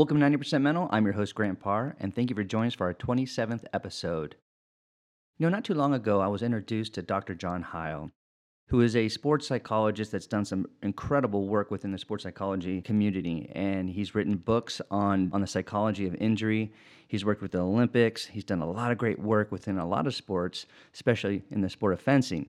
Welcome to 90% Mental. I'm your host, Grant Parr, and thank you for joining us for our 27th episode. You know, not too long ago, I was introduced to Dr. John Heil, who is a sports psychologist that's done some incredible work within the sports psychology community. And he's written books on, on the psychology of injury. He's worked with the Olympics. He's done a lot of great work within a lot of sports, especially in the sport of fencing.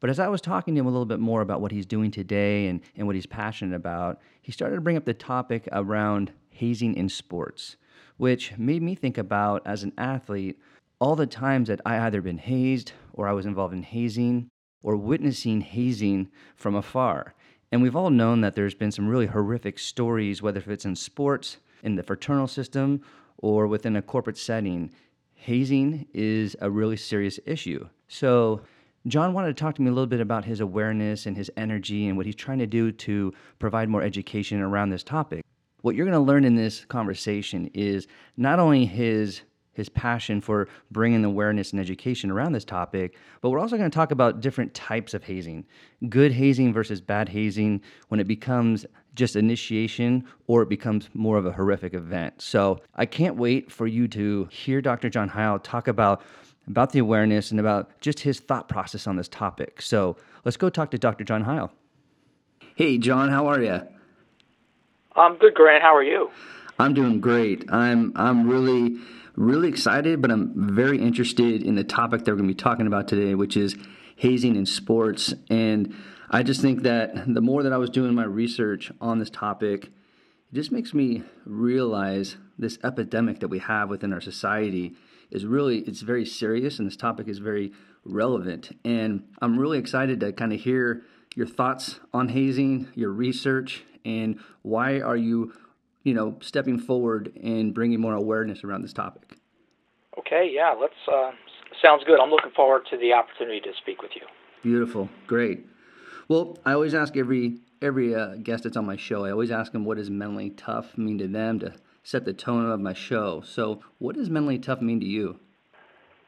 But as I was talking to him a little bit more about what he's doing today and, and what he's passionate about, he started to bring up the topic around hazing in sports, which made me think about as an athlete all the times that I either been hazed or I was involved in hazing or witnessing hazing from afar. And we've all known that there's been some really horrific stories, whether if it's in sports, in the fraternal system, or within a corporate setting. Hazing is a really serious issue. So, John wanted to talk to me a little bit about his awareness and his energy and what he's trying to do to provide more education around this topic. What you're going to learn in this conversation is not only his his passion for bringing awareness and education around this topic, but we're also going to talk about different types of hazing good hazing versus bad hazing when it becomes just initiation or it becomes more of a horrific event. So I can't wait for you to hear Dr. John Heil talk about. About the awareness and about just his thought process on this topic. So let's go talk to Dr. John Heil. Hey, John, how are you? I'm good, Grant. How are you? I'm doing great. I'm I'm really really excited, but I'm very interested in the topic that we're going to be talking about today, which is hazing in sports. And I just think that the more that I was doing my research on this topic, it just makes me realize this epidemic that we have within our society is really it's very serious and this topic is very relevant. And I'm really excited to kind of hear your thoughts on hazing, your research, and why are you you know, stepping forward and bringing more awareness around this topic. Okay, yeah, let's. Uh, sounds good. I'm looking forward to the opportunity to speak with you. Beautiful, great. Well, I always ask every every uh, guest that's on my show. I always ask them what does mentally tough mean to them to set the tone of my show. So, what does mentally tough mean to you?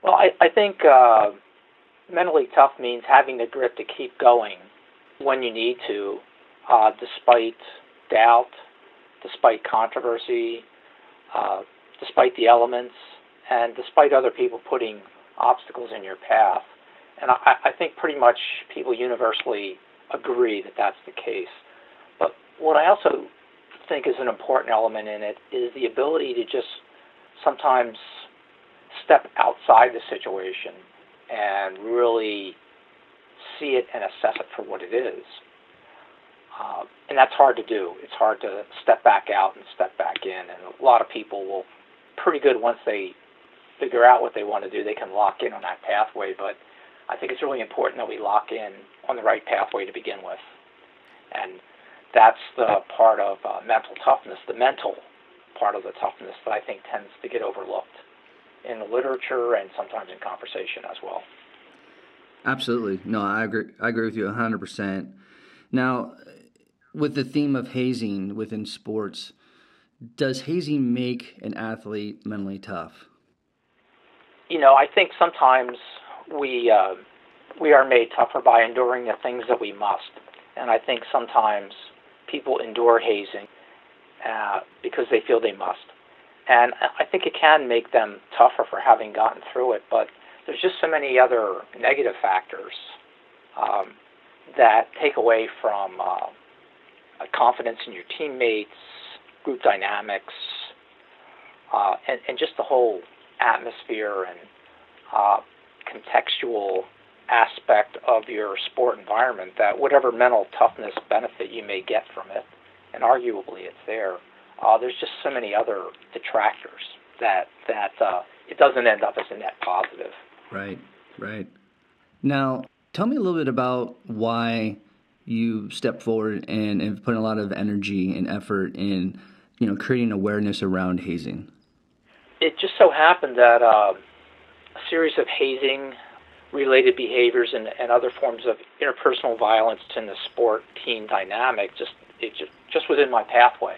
Well, I, I think uh, mentally tough means having the grit to keep going when you need to, uh, despite doubt, despite controversy, uh, despite the elements, and despite other people putting obstacles in your path. And I, I think pretty much people universally agree that that's the case. But what I also think is an important element in it is the ability to just sometimes step outside the situation and really see it and assess it for what it is. Uh, and that's hard to do. It's hard to step back out and step back in. And a lot of people will, pretty good once they figure out what they want to do, they can lock in on that pathway. But I think it's really important that we lock in on the right pathway to begin with. And that's the part of uh, mental toughness, the mental part of the toughness that I think tends to get overlooked in the literature and sometimes in conversation as well. Absolutely. No, I agree. I agree with you 100%. Now, with the theme of hazing within sports, does hazing make an athlete mentally tough? You know, I think sometimes we uh, we are made tougher by enduring the things that we must, and I think sometimes people endure hazing uh, because they feel they must, and I think it can make them tougher for having gotten through it. But there's just so many other negative factors um, that take away from uh, confidence in your teammates, group dynamics, uh, and, and, just the whole atmosphere and uh, contextual aspect of your sport environment that whatever mental toughness benefit you may get from it, and arguably it's there, uh, there's just so many other detractors that that uh, it doesn't end up as a net positive. Right, right. Now, tell me a little bit about why you step forward and have put a lot of energy and effort in, you know, creating awareness around hazing? It just so happened that uh, a series of hazing related behaviors and, and other forms of interpersonal violence in the sport team dynamic just it just, just within my pathway.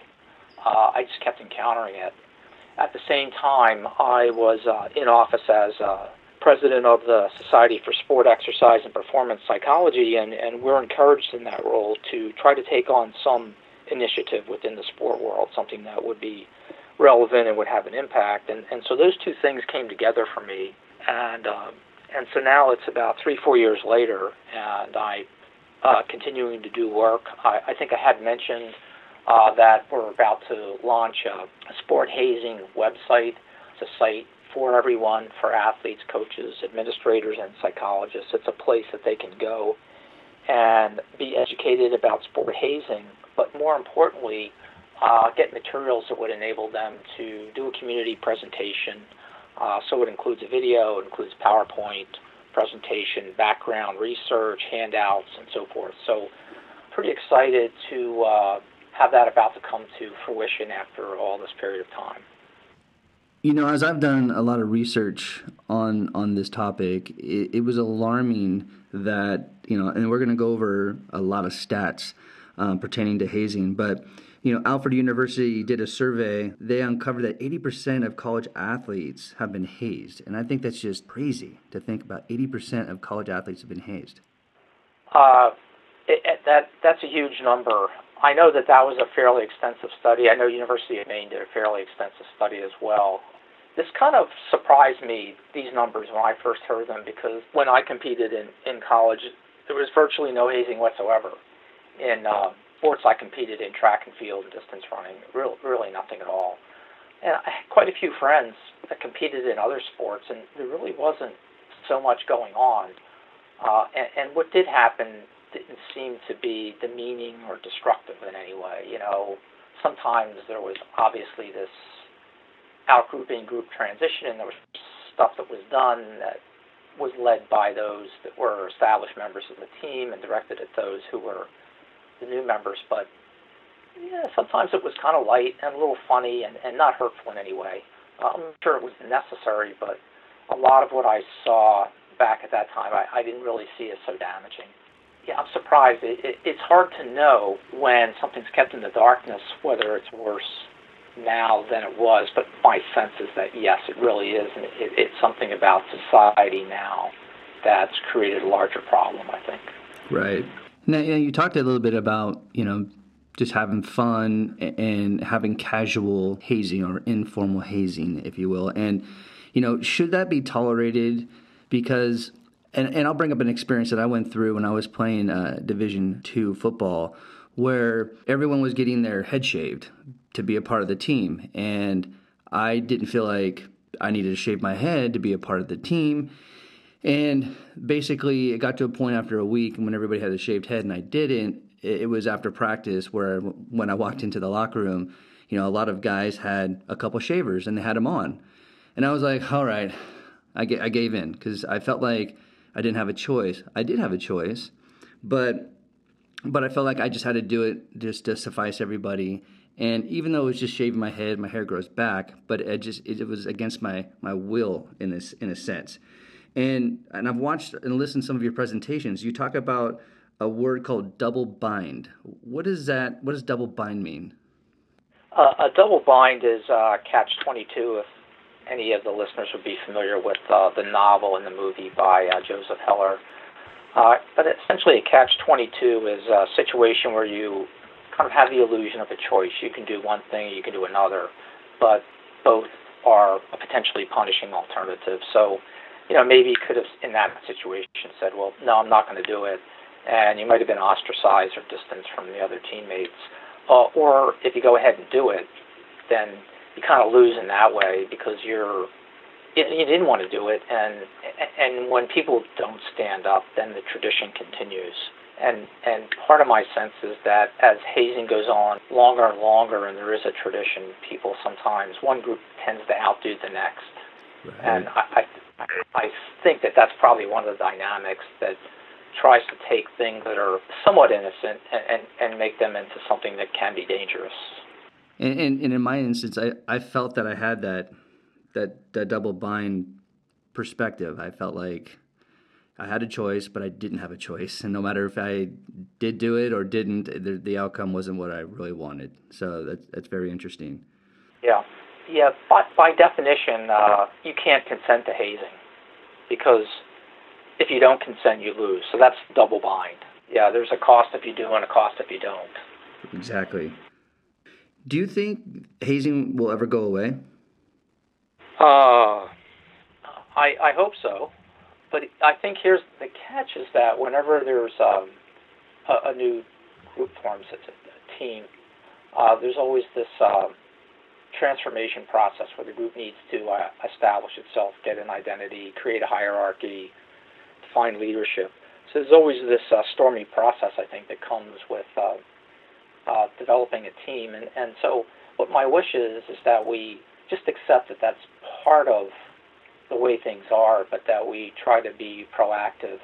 Uh, I just kept encountering it. At the same time, I was uh, in office as uh, president of the Society for Sport Exercise and Performance Psychology, and, and we're encouraged in that role to try to take on some initiative within the sport world, something that would be relevant and would have an impact. And, and so those two things came together for me. And, um, and so now it's about three, four years later, and I uh, continuing to do work. I, I think I had mentioned uh, that we're about to launch a, a sport hazing website. It's a site for everyone, for athletes, coaches, administrators, and psychologists. It's a place that they can go and be educated about sport hazing, but more importantly, uh, get materials that would enable them to do a community presentation. Uh, so it includes a video, it includes PowerPoint presentation, background research, handouts, and so forth. So pretty excited to uh, have that about to come to fruition after all this period of time. You know, as I've done a lot of research on on this topic, it, it was alarming that you know, and we're going to go over a lot of stats um, pertaining to hazing, but you know, Alfred University did a survey. They uncovered that 80% of college athletes have been hazed. And I think that's just crazy to think about 80% of college athletes have been hazed. Uh, it, it, that, that's a huge number. I know that that was a fairly extensive study. I know University of Maine did a fairly extensive study as well. This kind of surprised me, these numbers, when I first heard them, because when I competed in, in college, there was virtually no hazing whatsoever in uh, sports I competed in, track and field and distance running, real, really nothing at all. And I had quite a few friends that competed in other sports, and there really wasn't so much going on. Uh, and, and what did happen didn't seem to be demeaning or destructive in any way. You know, sometimes there was obviously this outgrouping group transition, and there was stuff that was done that was led by those that were established members of the team and directed at those who were the new members, but yeah, sometimes it was kind of light and a little funny and, and not hurtful in any way. Uh, I'm sure it was necessary, but a lot of what I saw back at that time, I, I didn't really see as so damaging. Yeah, I'm surprised. It, it, it's hard to know when something's kept in the darkness whether it's worse now than it was, but my sense is that yes, it really is, and it, it's something about society now that's created a larger problem. I think. Right. Now, you talked a little bit about, you know, just having fun and having casual hazing or informal hazing, if you will. And, you know, should that be tolerated? Because, and, and I'll bring up an experience that I went through when I was playing uh, Division two football, where everyone was getting their head shaved to be a part of the team. And I didn't feel like I needed to shave my head to be a part of the team. And basically, it got to a point after a week when everybody had a shaved head and I didn't. It was after practice where when I walked into the locker room, you know, a lot of guys had a couple shavers and they had them on. And I was like, all right, I, I gave in because I felt like I didn't have a choice. I did have a choice, but but I felt like I just had to do it just to suffice everybody. And even though it was just shaving my head, my hair grows back, but it just it was against my my will in this in a sense. And and I've watched and listened to some of your presentations. You talk about a word called double bind. What is that? What does double bind mean? Uh, a double bind is uh, catch twenty two. If any of the listeners would be familiar with uh, the novel and the movie by uh, Joseph Heller. Uh, but essentially, a catch 22 is a situation where you kind of have the illusion of a choice. You can do one thing, you can do another, but both are a potentially punishing alternative. So you know, maybe you could have, in that situation, said, well, no, I'm not going to do it. And you might have been ostracized or distanced from the other teammates. Uh, or if you go ahead and do it, then you kind of lose in that way because you're you didn't want to do it and and when people don't stand up then the tradition continues and and part of my sense is that as hazing goes on longer and longer and there is a tradition people sometimes one group tends to outdo the next right. and I, I I think that that's probably one of the dynamics that tries to take things that are somewhat innocent and, and, and make them into something that can be dangerous. And, and, and in my instance, I, I felt that I had that that that double bind perspective. I felt like I had a choice, but I didn't have a choice. And no matter if I did do it or didn't, the, the outcome wasn't what I really wanted. So that's that's very interesting. Yeah. Yeah, by, by definition, uh, you can't consent to hazing because if you don't consent, you lose. So that's double bind. Yeah, there's a cost if you do and a cost if you don't. Exactly. Do you think hazing will ever go away? Uh, I I hope so, but I think here's the catch: is that whenever there's um, a, a new group forms, a, a team. Uh, there's always this uh, transformation process where the group needs to uh, establish itself, get an identity, create a hierarchy, find leadership. So there's always this uh, stormy process, I think, that comes with uh, uh, developing a team. And, and so what my wish is is that we just accept that that's part of the way things are, but that we try to be proactive.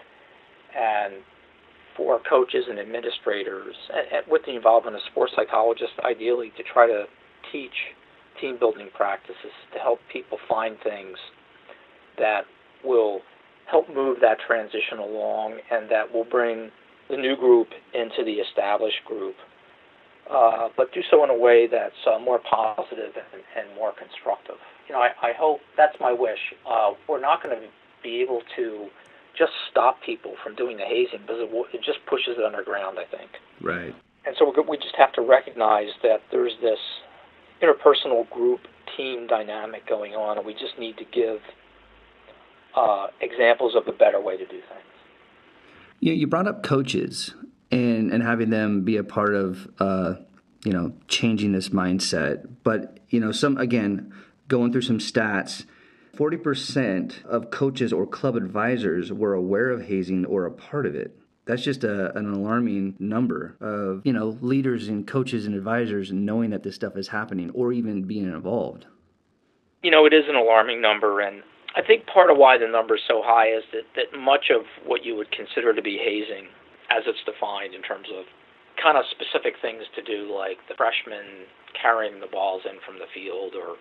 And for coaches and administrators, and, and with the involvement of sports psychologists, ideally to try to teach team building practices to help people find things that will help move that transition along and that will bring the new group into the established group, uh, but do so in a way that's uh, more positive and, and, more constructive. You know, I, I hope that's my wish. Uh, we're not going to be able to just stop people from doing the hazing because it, it just pushes it underground, I think. Right. And so we just have to recognize that there's this interpersonal group team dynamic going on, and we just need to give uh, examples of a better way to do things. You, you brought up coaches and having them be a part of uh, you know changing this mindset, but you know some again going through some stats. 40% of coaches or club advisors were aware of hazing or a part of it that's just a, an alarming number of you know leaders and coaches and advisors knowing that this stuff is happening or even being involved you know it is an alarming number and i think part of why the number is so high is that, that much of what you would consider to be hazing as it's defined in terms of kind of specific things to do like the freshmen carrying the balls in from the field or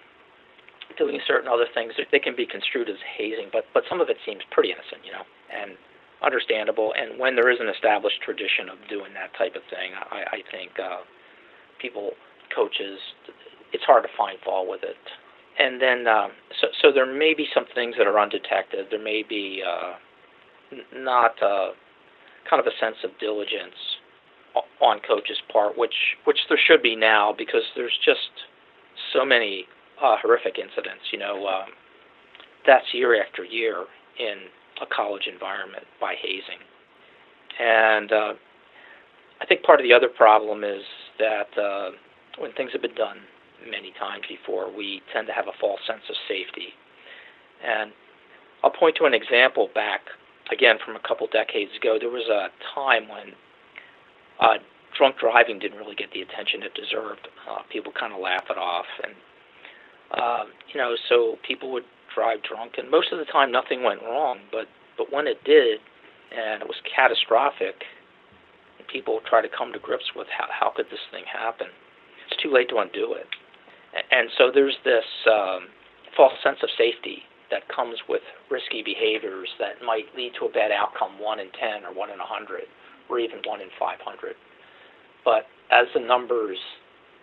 doing certain other things they can be construed as hazing but but some of it seems pretty innocent you know and understandable. And when there is an established tradition of doing that type of thing, I, I think uh, people, coaches, it's hard to find fault with it. And then, uh, so, so there may be some things that are undetected. There may be uh, n- not uh, kind of a sense of diligence on coach's part, which which there should be now because there's just so many uh, horrific incidents. You know, um, that's year after year in a college environment by hazing. And uh, I think part of the other problem is that uh, when things have been done many times before, we tend to have a false sense of safety. And I'll point to an example back, again, from a couple decades ago. There was a time when uh, drunk driving didn't really get the attention it deserved. Uh, people kind of laugh it off. And, uh, you know, so people would drive drunk, and most of the time nothing went wrong. But but when it did, and it was catastrophic, and people try to come to grips with how how could this thing happen? It's too late to undo it, and so there's this um, false sense of safety that comes with risky behaviors that might lead to a bad outcome one in ten or one in a hundred or even one in five hundred. But as the numbers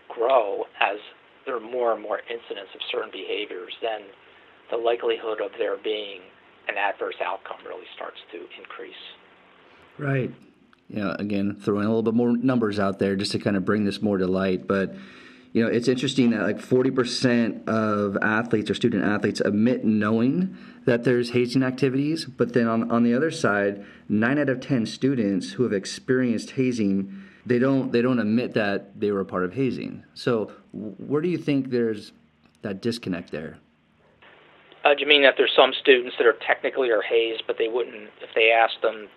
grow, as there are more and more incidents of certain behaviors, then the likelihood of there being an adverse outcome really starts to increase. Right. Know, again, throwing a little bit more numbers out there just to kind of bring this more to light. But, you know, it's interesting that like 40% of athletes or student athletes admit knowing that there's hazing activities. But then on, on the other side, nine out of 10 students who have experienced hazing, they don't, they don't admit that they were a part of hazing. So where do you think there's that disconnect there? Uh, do you mean that there's some students that are technically are hazed, but they wouldn't, if they asked them,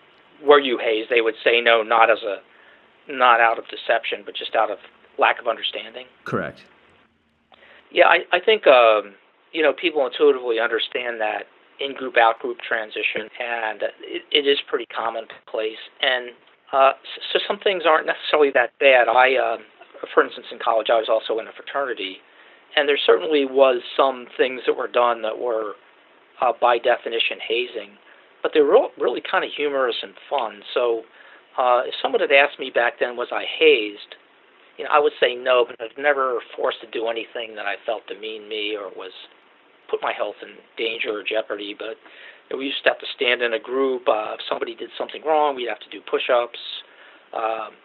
"Were you hazed?" they would say no, not as a, not out of deception, but just out of lack of understanding. Correct. Yeah, I, I think um, you know people intuitively understand that in-group, out-group transition, and it, it is pretty commonplace. And uh, so some things aren't necessarily that bad. I, uh, for instance, in college, I was also in a fraternity and there certainly was some things that were done that were, uh, by definition, hazing, but they were really kind of humorous and fun. So, uh, if someone had asked me back then, was I hazed? You know, I would say no, but I was never forced to do anything that I felt demeaned me or was put my health in danger or jeopardy. But you know, we used to have to stand in a group. Uh, if somebody did something wrong, we'd have to do push-ups. Um,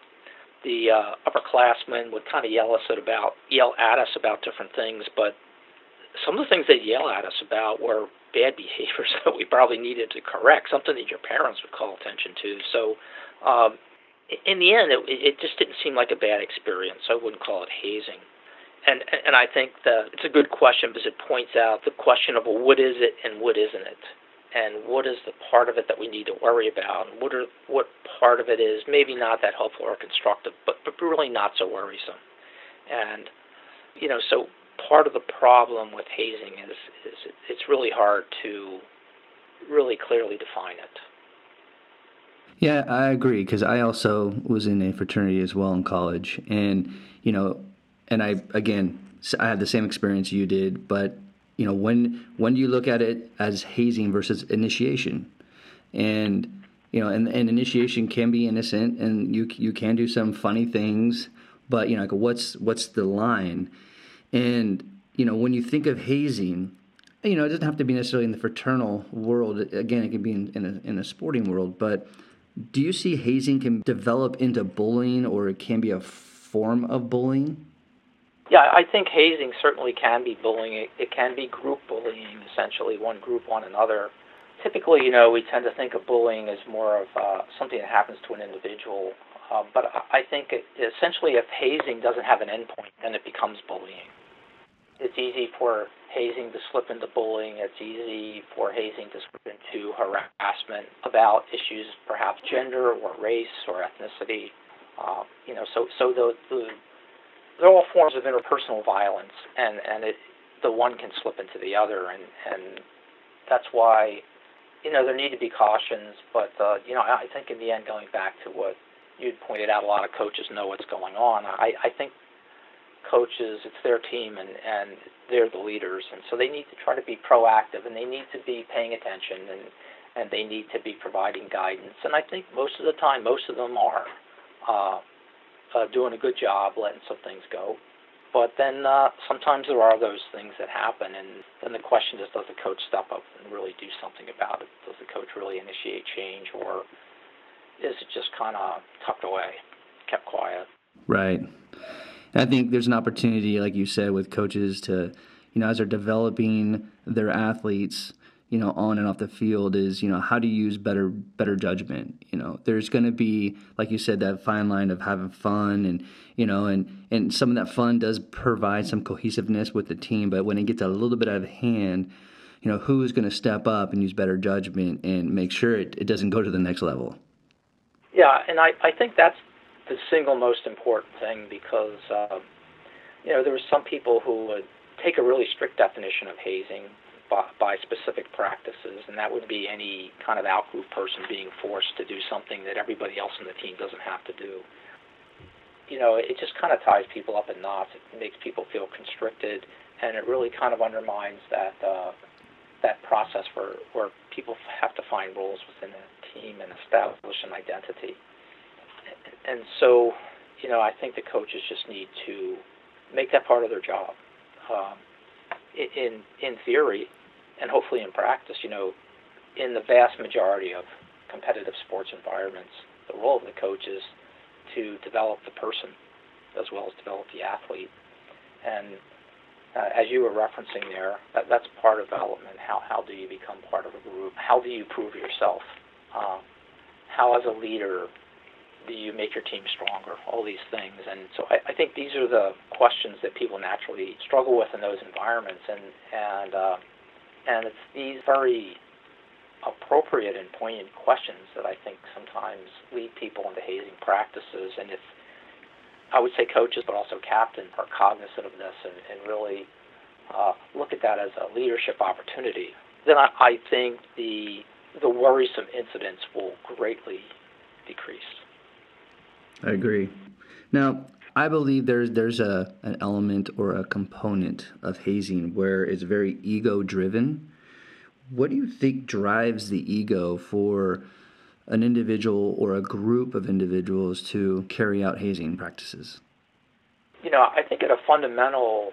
the uh, upperclassmen would kind of yell us at about yell at us about different things, but some of the things they yell at us about were bad behaviors that we probably needed to correct, something that your parents would call attention to. So, um, in the end, it, it just didn't seem like a bad experience. I wouldn't call it hazing. And and I think that it's a good question because it points out the question of well, what is it and what isn't it, and what is the part of it that we need to worry about, and what are what part of it is maybe not that helpful or constructive, but but really not so worrisome. And you know, so part of the problem with hazing is, is it's really hard to really clearly define it. Yeah, I agree because I also was in a fraternity as well in college, and you know, and I again I had the same experience you did, but you know, when when do you look at it as hazing versus initiation, and you know, and, and initiation can be innocent, and you you can do some funny things, but you know, like what's what's the line? And you know, when you think of hazing, you know, it doesn't have to be necessarily in the fraternal world. Again, it can be in, in a in a sporting world. But do you see hazing can develop into bullying, or it can be a form of bullying? Yeah, I think hazing certainly can be bullying. It, it can be group bullying, essentially, one group one another. Typically, you know, we tend to think of bullying as more of uh, something that happens to an individual. Uh, but I think it, essentially, if hazing doesn't have an endpoint, then it becomes bullying it's easy for hazing to slip into bullying. It's easy for hazing to slip into harassment about issues, perhaps gender or race or ethnicity. Uh, you know, so so the, the they're all forms of interpersonal violence, and and it the one can slip into the other, and and that's why you know there need to be cautions. But uh, you know, I think in the end, going back to what you'd pointed out, a lot of coaches know what's going on. I I think coaches, it's their team, and and they're the leaders, and so they need to try to be proactive, and they need to be paying attention, and and they need to be providing guidance. And I think most of the time, most of them are uh, uh, doing a good job letting some things go. But then uh, sometimes there are those things that happen, and then the question is, does the coach step up and really do something about it? Does the coach really initiate change, or is it just kind of tucked away, kept quiet? Right. I think there's an opportunity, like you said, with coaches to, you know, as they're developing their athletes, you know, on and off the field is, you know, how you use better better judgment? You know, there's going to be, like you said, that fine line of having fun and, you know, and and some of that fun does provide some cohesiveness with the team, but when it gets a little bit out of hand, you know, who is going to step up and use better judgment and make sure it, it doesn't go to the next level? Yeah, and I, I think that's the single most important thing because uh, you know there were some people who would take a really strict definition of hazing by, by specific practices, and that would be any kind of outgroup person being forced to do something that everybody else in the team doesn't have to do. You know, it just kind of ties people up in knots. It makes people feel constricted, and it really kind of undermines that uh, that process where where people have to find roles within a team and establish an identity and so, you know, I think the coaches just need to make that part of their job. Um, in in theory, and hopefully in practice, you know, in the vast majority of competitive sports environments, the role of the coach is to develop the person as well as develop the athlete. And uh, as you were referencing there, that, that's part of development. How how do you become part of a group? How do you prove yourself? Uh, how, as a leader, you make your team stronger? All these things, and so I, I think these are the questions that people naturally struggle with in those environments, and and uh, and it's these very appropriate and poignant questions that I think sometimes lead people into hazing practices. And if I would say coaches, but also captains are cognizant of this and, and really uh, look at that as a leadership opportunity, then I, I think the the worrisome incidents will greatly decrease. I agree. Now, I believe there's there's a an element or a component of hazing where it's very ego driven. What do you think drives the ego for an individual or a group of individuals to carry out hazing practices? You know, I think at a fundamental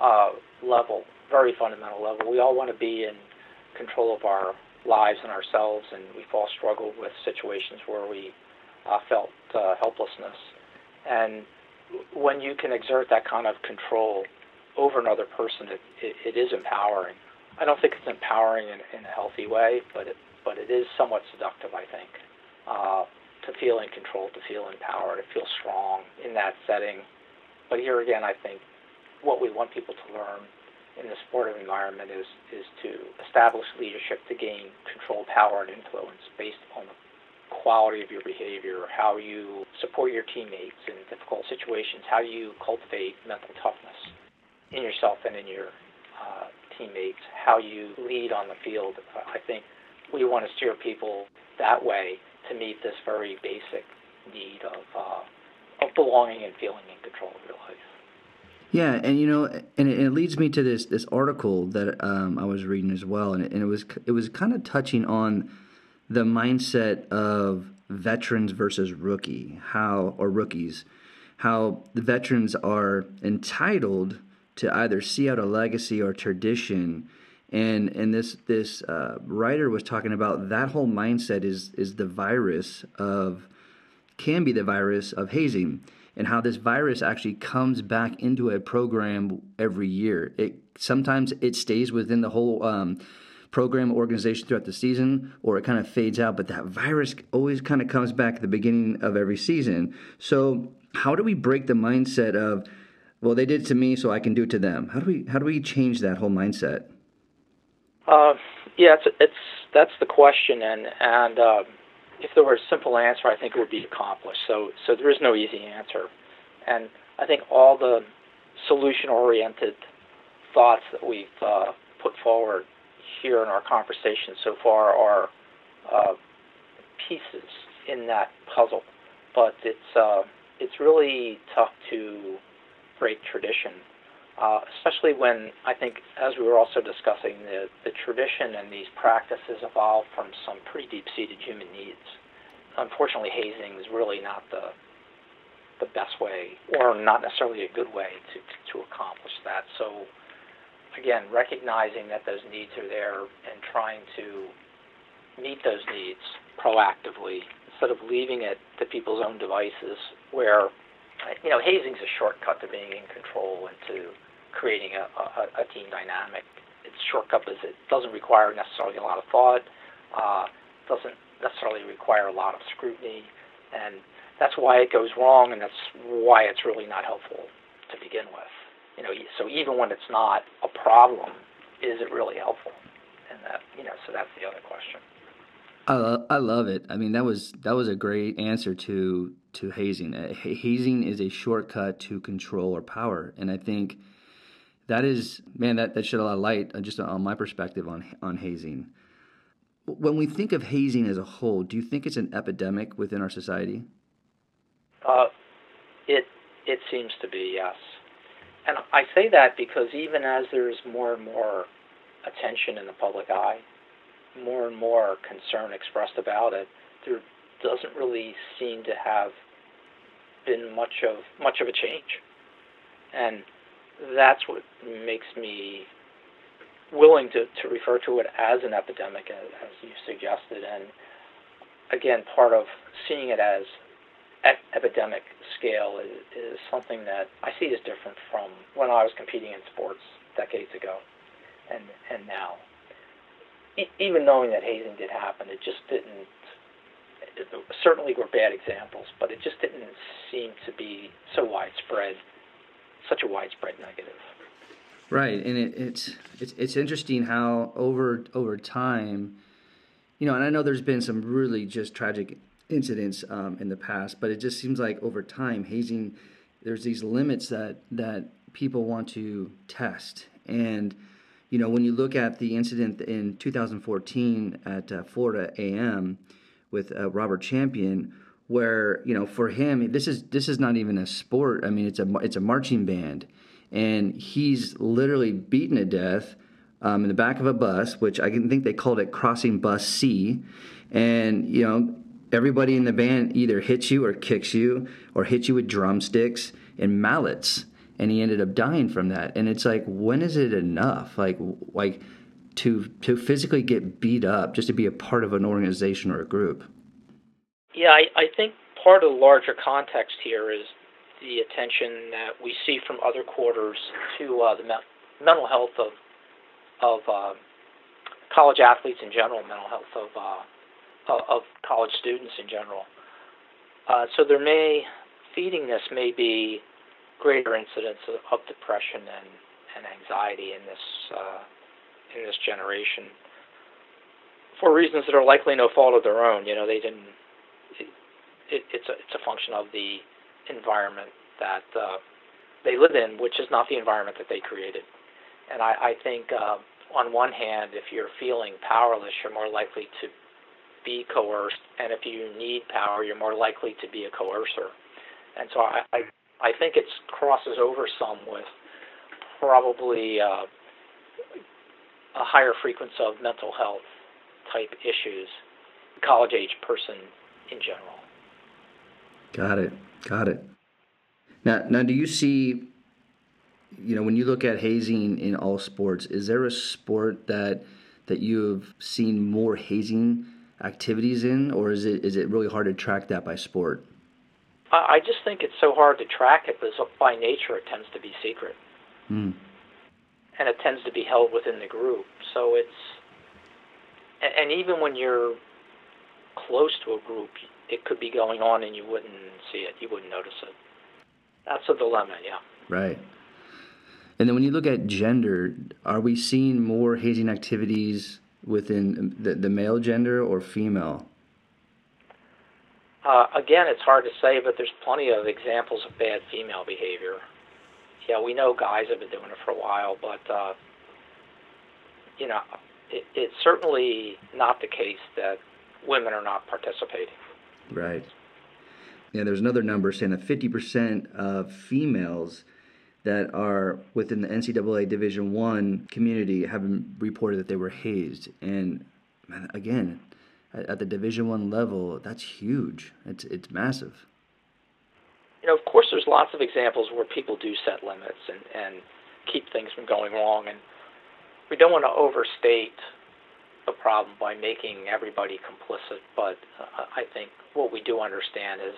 uh, level, very fundamental level, we all want to be in control of our lives and ourselves, and we've all struggled with situations where we uh, felt uh, helplessness. And when you can exert that kind of control over another person, it, it, it is empowering. I don't think it's empowering in, in a healthy way, but it, but it is somewhat seductive, I think, uh, to feel in control, to feel empowered, to feel strong in that setting. But here again, I think what we want people to learn in the sportive environment is, is to establish leadership to gain control, power, and influence based on the quality of your behavior, how you support your teammates in difficult situations, how you cultivate mental toughness in yourself and in your uh, teammates, how you lead on the field. I think we want to steer people that way to meet this very basic need of uh, of belonging and feeling in control of your life. Yeah, and you know, and it, leads me to this this article that um, I was reading as well, and it, and it was it was kind of touching on the mindset of veterans versus rookie, how or rookies, how the veterans are entitled to either see out a legacy or tradition. And and this this uh, writer was talking about that whole mindset is is the virus of can be the virus of hazing and how this virus actually comes back into a program every year. It sometimes it stays within the whole um, program organization throughout the season, or it kind of fades out. But that virus always kind of comes back at the beginning of every season. So how do we break the mindset of well, they did it to me, so I can do it to them. How do we how do we change that whole mindset? Uh, yeah, it's it's that's the question, and and uh, if there were a simple answer, I think it would be accomplished. So so there is no easy answer, and I think all the solution-oriented thoughts that we've uh, put forward here in our conversation so far are uh, pieces in that puzzle, but it's uh, it's really tough to break tradition, uh, especially when I think, as we were also discussing, the, the tradition and these practices evolve from some pretty deep-seated human needs. Unfortunately, hazing is really not the the best way, or not necessarily a good way to to accomplish that. So, again, recognizing that those needs are there and trying to meet those needs proactively instead of leaving it to people's own devices where you know, hazing is a shortcut to being in control and to creating a, a, a team dynamic. Its shortcut is it doesn't require necessarily a lot of thought, uh, doesn't necessarily require a lot of scrutiny, and that's why it goes wrong, and that's why it's really not helpful to begin with. You know, so even when it's not a problem, is it really helpful? And that, you know, so that's the other question. I, lo- I love it. I mean, that was that was a great answer to to hazing. Uh, hazing is a shortcut to control or power, and I think that is man that that shed a lot of light uh, just on my perspective on on hazing. When we think of hazing as a whole, do you think it's an epidemic within our society? Uh, it it seems to be yes, and I say that because even as there's more and more attention in the public eye more and more concern expressed about it, there doesn't really seem to have been much of much of a change, and that's what makes me willing to, to refer to it as an epidemic, as you suggested. And again, part of seeing it as epidemic scale is, is something that I see as different from when I was competing in sports decades ago and and now even knowing that hazing did happen, it just didn't. It, certainly were bad examples, but it just didn't seem to be so widespread, such a widespread negative. Right, and it, it's it's it's interesting how over over time, you know, and I know there's been some really just tragic incidents um, in the past, but it just seems like over time hazing, there's these limits that that people want to test. And you know, when you look at the incident in 2014 at uh, Florida A&M with uh, Robert Champion, where you know for him this is this is not even a sport. I mean, it's a it's a marching band, and he's literally beaten to death um, in the back of a bus, which I think they called it crossing bus C, and you know everybody in the band either hits you or kicks you or hits you with drumsticks and mallets. And he ended up dying from that. And it's like when is it enough? Like like to to physically get beat up just to be a part of an organization or a group. Yeah i, I think part of the larger context here is the attention that we see from other quarters to uh, the me- mental health of of uh, college athletes in general, mental health of uh, of college students in general. Uh, so there may feeding this may be greater incidence of, of depression and, and anxiety in this uh, in this generation for reasons that are likely no fault of their own. You know, they didn't. It, it, it's a it's a function of the environment that uh, they live in, which is not the environment that they created. And I, I think, uh, on one hand, if you're feeling powerless, you're more likely to be coerced, and if you need power, you're more likely to be a coercer. And so I, I, I think it crosses over some with probably uh, a higher frequency of mental health type issues, college age person in general. Got it. Got it. Now, now, do you see, you know, when you look at hazing in all sports, is there a sport that that you have seen more hazing activities in, or is it is it really hard to track that by sport? I just think it's so hard to track it because by nature it tends to be secret, mm. and it tends to be held within the group. So it's, and even when you're close to a group, it could be going on and you wouldn't see it, you wouldn't notice it. That's a dilemma, yeah. Right. And then when you look at gender, are we seeing more hazing activities within the, the male gender or female? Uh, again, it's hard to say, but there's plenty of examples of bad female behavior. Yeah, we know guys have been doing it for a while, but uh, you know, it, it's certainly not the case that women are not participating. Right. Yeah, there's another number saying that 50% of females that are within the NCAA Division One community have reported that they were hazed, and again, at, at the Division One level, that's huge. It's it's massive. You know, of course, there's lots of examples where people do set limits and and keep things from going wrong, and we don't want to overstate the problem by making everybody complicit. But uh, I think what we do understand is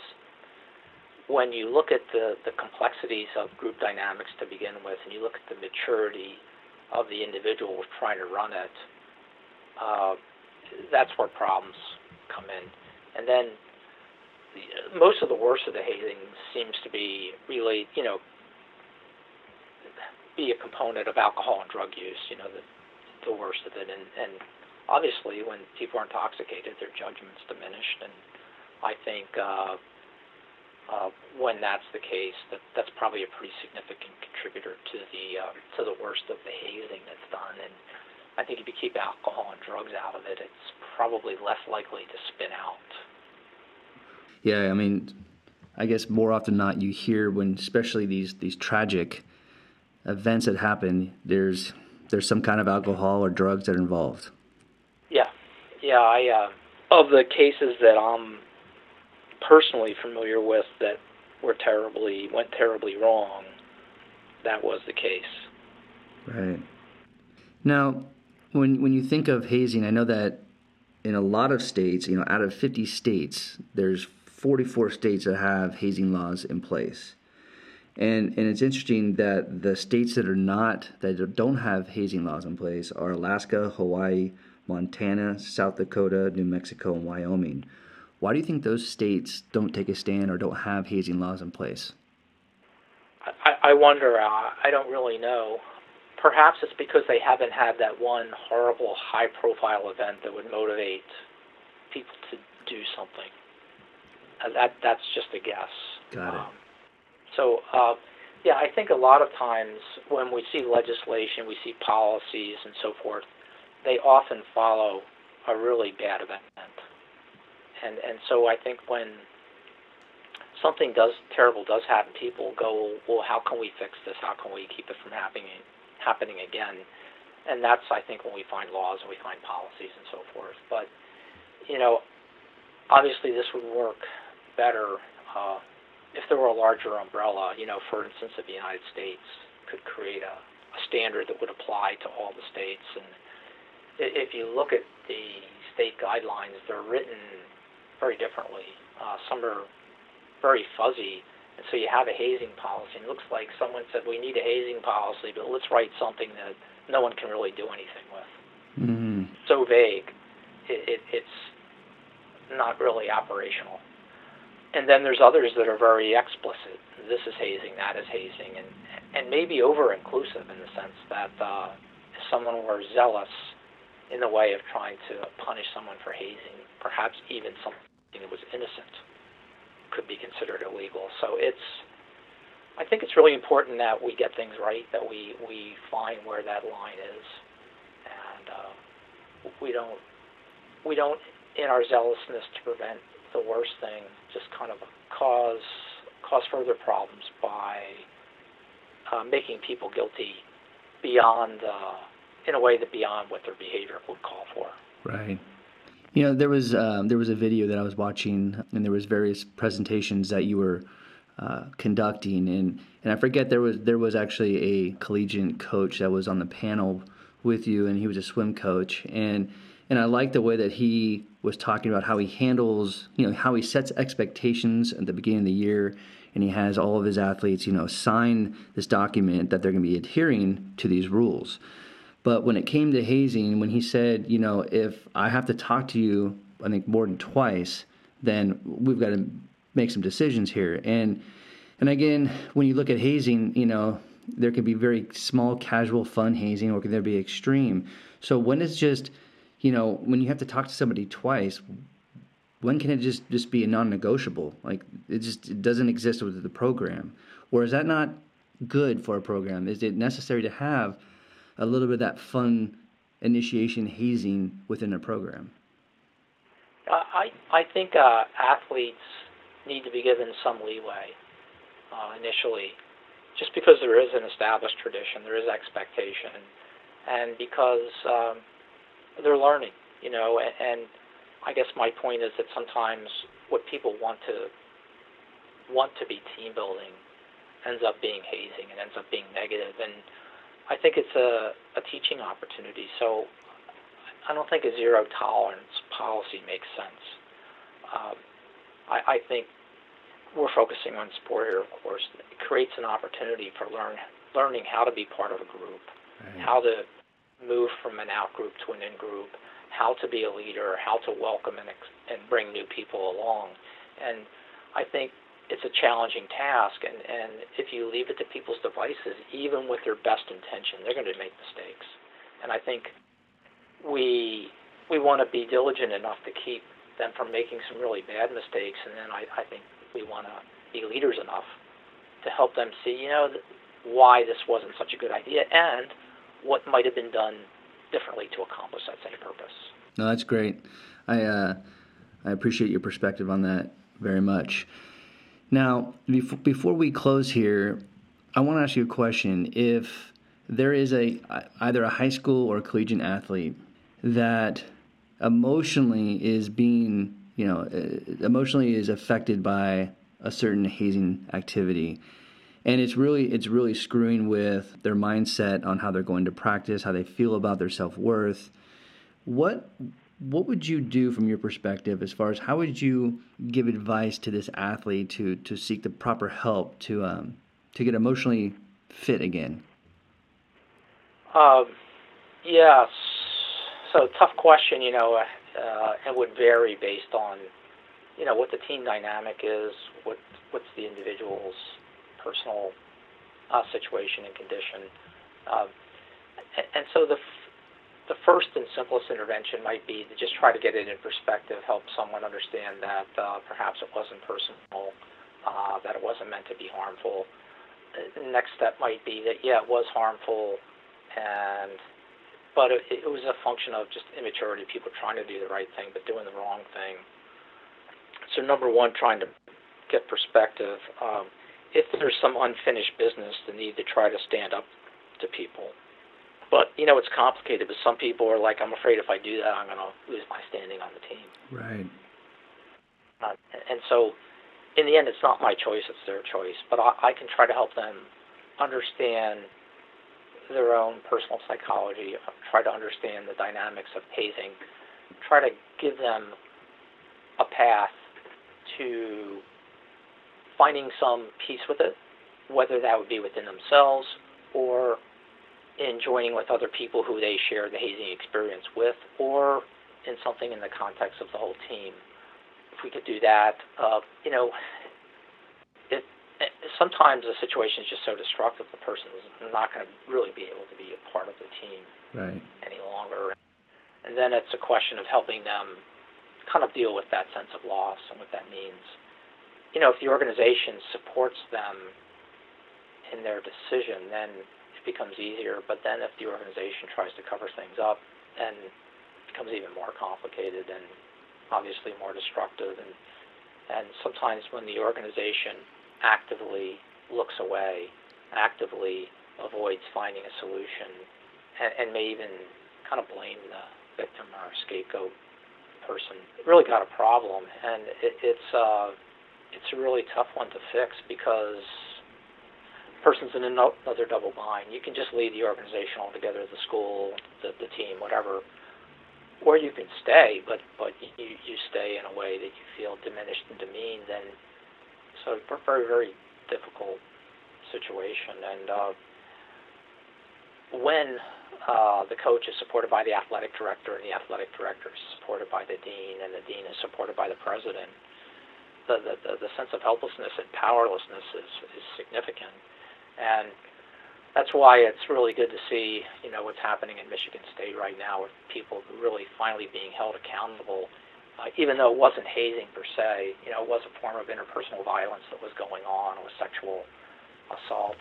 when you look at the, the complexities of group dynamics to begin with, and you look at the maturity of the individual trying to run it, uh, that's where problems come in. And then the, most of the worst of the hazing seems to be really, you know, be a component of alcohol and drug use. You know, the the worst of it, and and obviously when people are intoxicated, their judgment's diminished, and I think. Uh, uh, when that's the case, that that's probably a pretty significant contributor to the uh, to the worst of the hazing that's done. And I think if you keep alcohol and drugs out of it, it's probably less likely to spin out. Yeah, I mean, I guess more often than not, you hear when, especially these these tragic events that happen, there's there's some kind of alcohol or drugs that are involved. Yeah, yeah. I uh, of the cases that I'm personally familiar with that were terribly went terribly wrong, that was the case. Right. Now, when when you think of hazing, I know that in a lot of states, you know, out of 50 states, there's 44 states that have hazing laws in place. And and it's interesting that the states that are not that don't have hazing laws in place are Alaska, Hawaii, Montana, South Dakota, New Mexico, and Wyoming. Why do you think those states don't take a stand or don't have hazing laws in place? I, I wonder. Uh, I don't really know. Perhaps it's because they haven't had that one horrible high-profile event that would motivate people to do something. Uh, that that's just a guess. Got it. Um, so, uh, yeah, I think a lot of times when we see legislation, we see policies and so forth, they often follow a really bad event and and so I think when something does terrible does happen, people go, well, how can we fix this? How can we keep it from happening happening again? And that's I think when we find laws and we find policies and so forth. But you know, obviously this would work better uh, if there were a larger umbrella. You know, for instance, if the United States could create a, a standard that would apply to all the states and if you look at the state guidelines, they're written very differently. Uh, some are very fuzzy, And so you have a hazing policy. And it looks like someone said we need a hazing policy, but let's write something that no one can really do anything with. Mm-hmm. So vague, it, it, it's not really operational. And then there's others that are very explicit. This is hazing, that is hazing, and and maybe over inclusive in the sense that uh, if someone were zealous in the way of trying to punish someone for hazing, perhaps even something that was innocent could be considered illegal. So it's I think it's really important that we get things right, that we, we find where that line is, and uh, we don't we don't in our zealousness to prevent the worst thing just kind of cause cause further problems by uh, making people guilty beyond uh, in a way that beyond what their behavior would call for. Right. You know, there was um, there was a video that I was watching, and there was various presentations that you were uh, conducting, and and I forget there was there was actually a collegiate coach that was on the panel with you, and he was a swim coach, and and I like the way that he was talking about how he handles, you know, how he sets expectations at the beginning of the year, and he has all of his athletes, you know, sign this document that they're going to be adhering to these rules. But when it came to hazing, when he said, you know, if I have to talk to you, I think more than twice, then we've got to make some decisions here. And and again, when you look at hazing, you know, there can be very small, casual, fun hazing, or can there be extreme? So when it's just, you know, when you have to talk to somebody twice, when can it just just be a non-negotiable? Like it just it doesn't exist with the program, or is that not good for a program? Is it necessary to have a little bit of that fun initiation hazing within a program? I I think uh, athletes need to be given some leeway uh, initially, just because there is an established tradition, there is expectation, and because um, they're learning, you know. And, and I guess my point is that sometimes what people want to want to be team building ends up being hazing and ends up being negative, and I think it's a, a teaching opportunity. So I don't think a zero tolerance policy makes sense. Um, I, I think we're focusing on sport here, of course. It creates an opportunity for learn learning how to be part of a group, right. how to move from an out group to an in group, how to be a leader, how to welcome and and bring new people along. And I think it's a challenging task and, and if you leave it to people's devices, even with their best intention, they're going to make mistakes. And I think we we want to be diligent enough to keep them from making some really bad mistakes, and then I, I think we want to be leaders enough to help them see, you know, why this wasn't such a good idea and what might have been done differently to accomplish that same purpose. No, that's great. I uh, I appreciate your perspective on that very much. Now, before, we close here, I want to ask you a question. If there is a either a high school or a collegiate athlete that emotionally is being, you know, emotionally is affected by a certain hazing activity, and it's really it's really screwing with their mindset on how they're going to practice, how they feel about their self worth. What what would you do from your perspective as far as how would you give advice to this athlete to to seek the proper help to um, to get emotionally fit again? Um, yes. So tough question, you know, uh, would vary based on, you know, what the team dynamic is, what what's the individual's personal uh, situation and condition, um, and, and so the the first and simplest intervention might be to just try to get it in perspective, help someone understand that uh, perhaps it wasn't personal, uh, that it wasn't meant to be harmful. The next step might be that yeah, it was harmful, and but it, it was a function of just immaturity, people trying to do the right thing but doing the wrong thing. So number one, trying to get perspective. Um, if there's some unfinished business, the need to try to stand up to people but you know, it's complicated. But some people are like, I'm afraid if I do that, I'm going to lose my standing on the team. Right. Uh, and so, in the end, it's not my choice; it's their choice. But I, I can try to help them understand their own personal psychology, try to understand the dynamics of hazing, try to give them a path to finding some peace with it, whether that would be within themselves or in joining with other people who they share the hazing experience with, or in something in the context of the whole team. If we could do that, uh, you know, it, it, sometimes the situation is just so destructive the person is not going to really be able to be a part of the team right. any longer. And then it's a question of helping them kind of deal with that sense of loss and what that means. You know, if the organization supports them in their decision, then becomes easier. But then if the organization tries to cover things up, then it becomes even more complicated and obviously more destructive. And and sometimes when the organization actively looks away, actively avoids finding a solution, and, and may even kind of blame the victim or scapegoat person, really got a problem, and it, it's uh, it's a really tough one to fix because person's in another double bind. You can just leave the organization altogether, the school, the, the team, whatever, or you can stay, but but you you stay in a way that you feel diminished and demeaned, and so it's a very very difficult situation. And uh, when uh, the coach is supported by the athletic director, and the athletic director is supported by the dean, and the dean is supported by the president, the the, the, the sense of helplessness and powerlessness is is significant and that's why it's really good to see, you know, what's happening in Michigan State right now with people really finally being held accountable, uh, even though it wasn't hazing per se. You know, it was a form of interpersonal violence that was going on, it was sexual assault.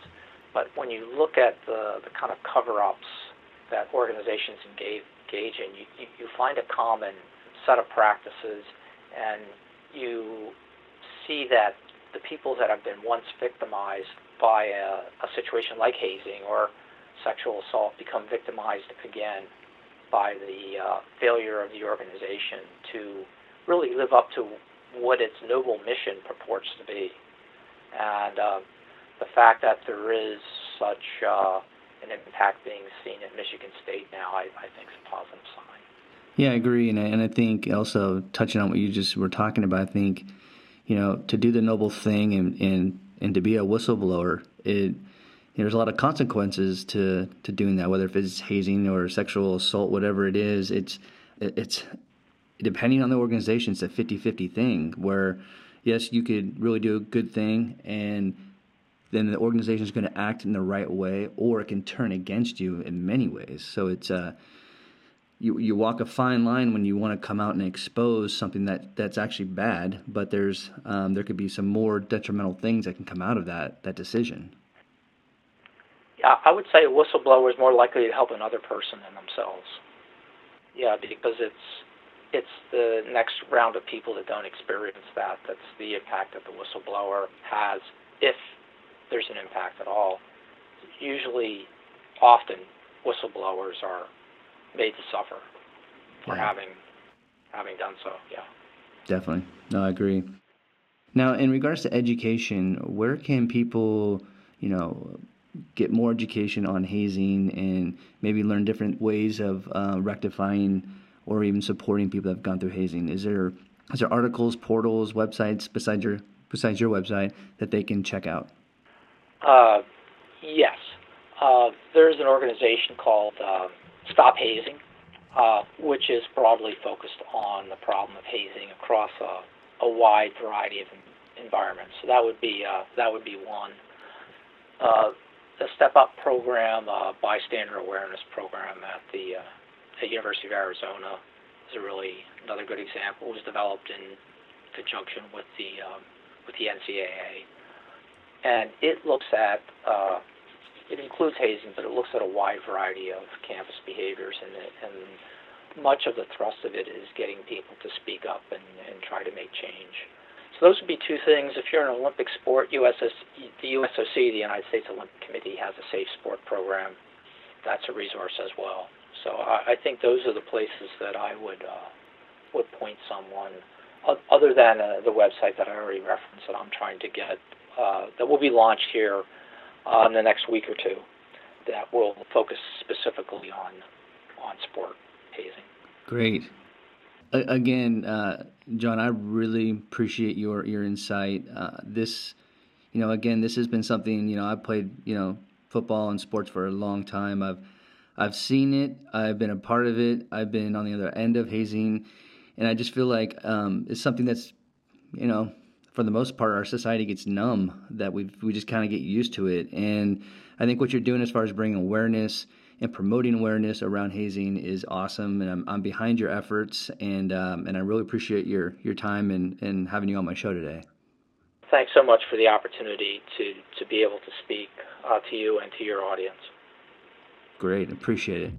But when you look at the, the kind of cover-ups that organizations engage, engage in, you, you find a common set of practices, and you see that the people that have been once victimized by a, a situation like hazing or sexual assault become victimized again by the uh, failure of the organization to really live up to what its noble mission purports to be. And uh, the fact that there is such uh, an impact being seen at Michigan State now, I, I think is a positive sign. Yeah, I agree, and I, and I think also touching on what you just were talking about, I think you know to do the noble thing and and and to be a whistleblower, it there's a lot of consequences to to doing that. Whether if it's hazing or sexual assault, whatever it is, it's it's depending on the organization, it's a 50-50 thing. Where yes, you could really do a good thing, and then the organization is going to act in the right way, or it can turn against you in many ways. So it's uh, you you walk a fine line when you want to come out and expose something that that's actually bad, but there's um, there could be some more detrimental things that can come out of that that decision. Yeah, I would say a whistleblower is more likely to help another person than themselves. Yeah, because it's it's the next round of people that don't experience that that's the impact that the whistleblower has, if there's an impact at all. Usually, often whistleblowers are made to suffer for yeah. having having done so. Yeah. Definitely. No, I agree. Now, in regards to education, where can people, you know, get more education on hazing and maybe learn different ways of uh, rectifying or even supporting people that have gone through hazing? Is there is there articles, portals, websites besides your besides your website that they can check out? Uh, yes, uh, there's an organization called uh, Stop Hazing, uh, which is broadly focused on the problem of hazing across a, a wide variety of environments. So that would be uh, that would be one. Uh, the Step Up program, uh, bystander awareness program at the uh, at University of Arizona, is really another good example. It was developed in conjunction with the um, with the NCAA, and it looks at uh, it includes hazing, but it looks at a wide variety of campus behaviors, and, and much of the thrust of it is getting people to speak up and, and try to make change. So those would be two things. If you're an Olympic sport, USS, the USOC, the United States Olympic Committee, has a safe sport program. That's a resource as well. So I, I think those are the places that I would uh, would point someone, other than uh, the website that I already referenced that I'm trying to get, uh, that will be launched here uh, in the next week or two that will focus specifically on on sport hazing. Great. again, uh, John, I really appreciate your your insight. Uh, this you know, again, this has been something. You know, I've played you know football and sports for a long time. I've I've seen it. I've been a part of it. I've been on the other end of hazing, and I just feel like um, it's something that's, you know, for the most part, our society gets numb. That we we just kind of get used to it. And I think what you're doing as far as bringing awareness and promoting awareness around hazing is awesome. And I'm, I'm behind your efforts, and um, and I really appreciate your your time and and having you on my show today. Thanks so much for the opportunity to to be able to speak uh, to you and to your audience. Great, appreciate it.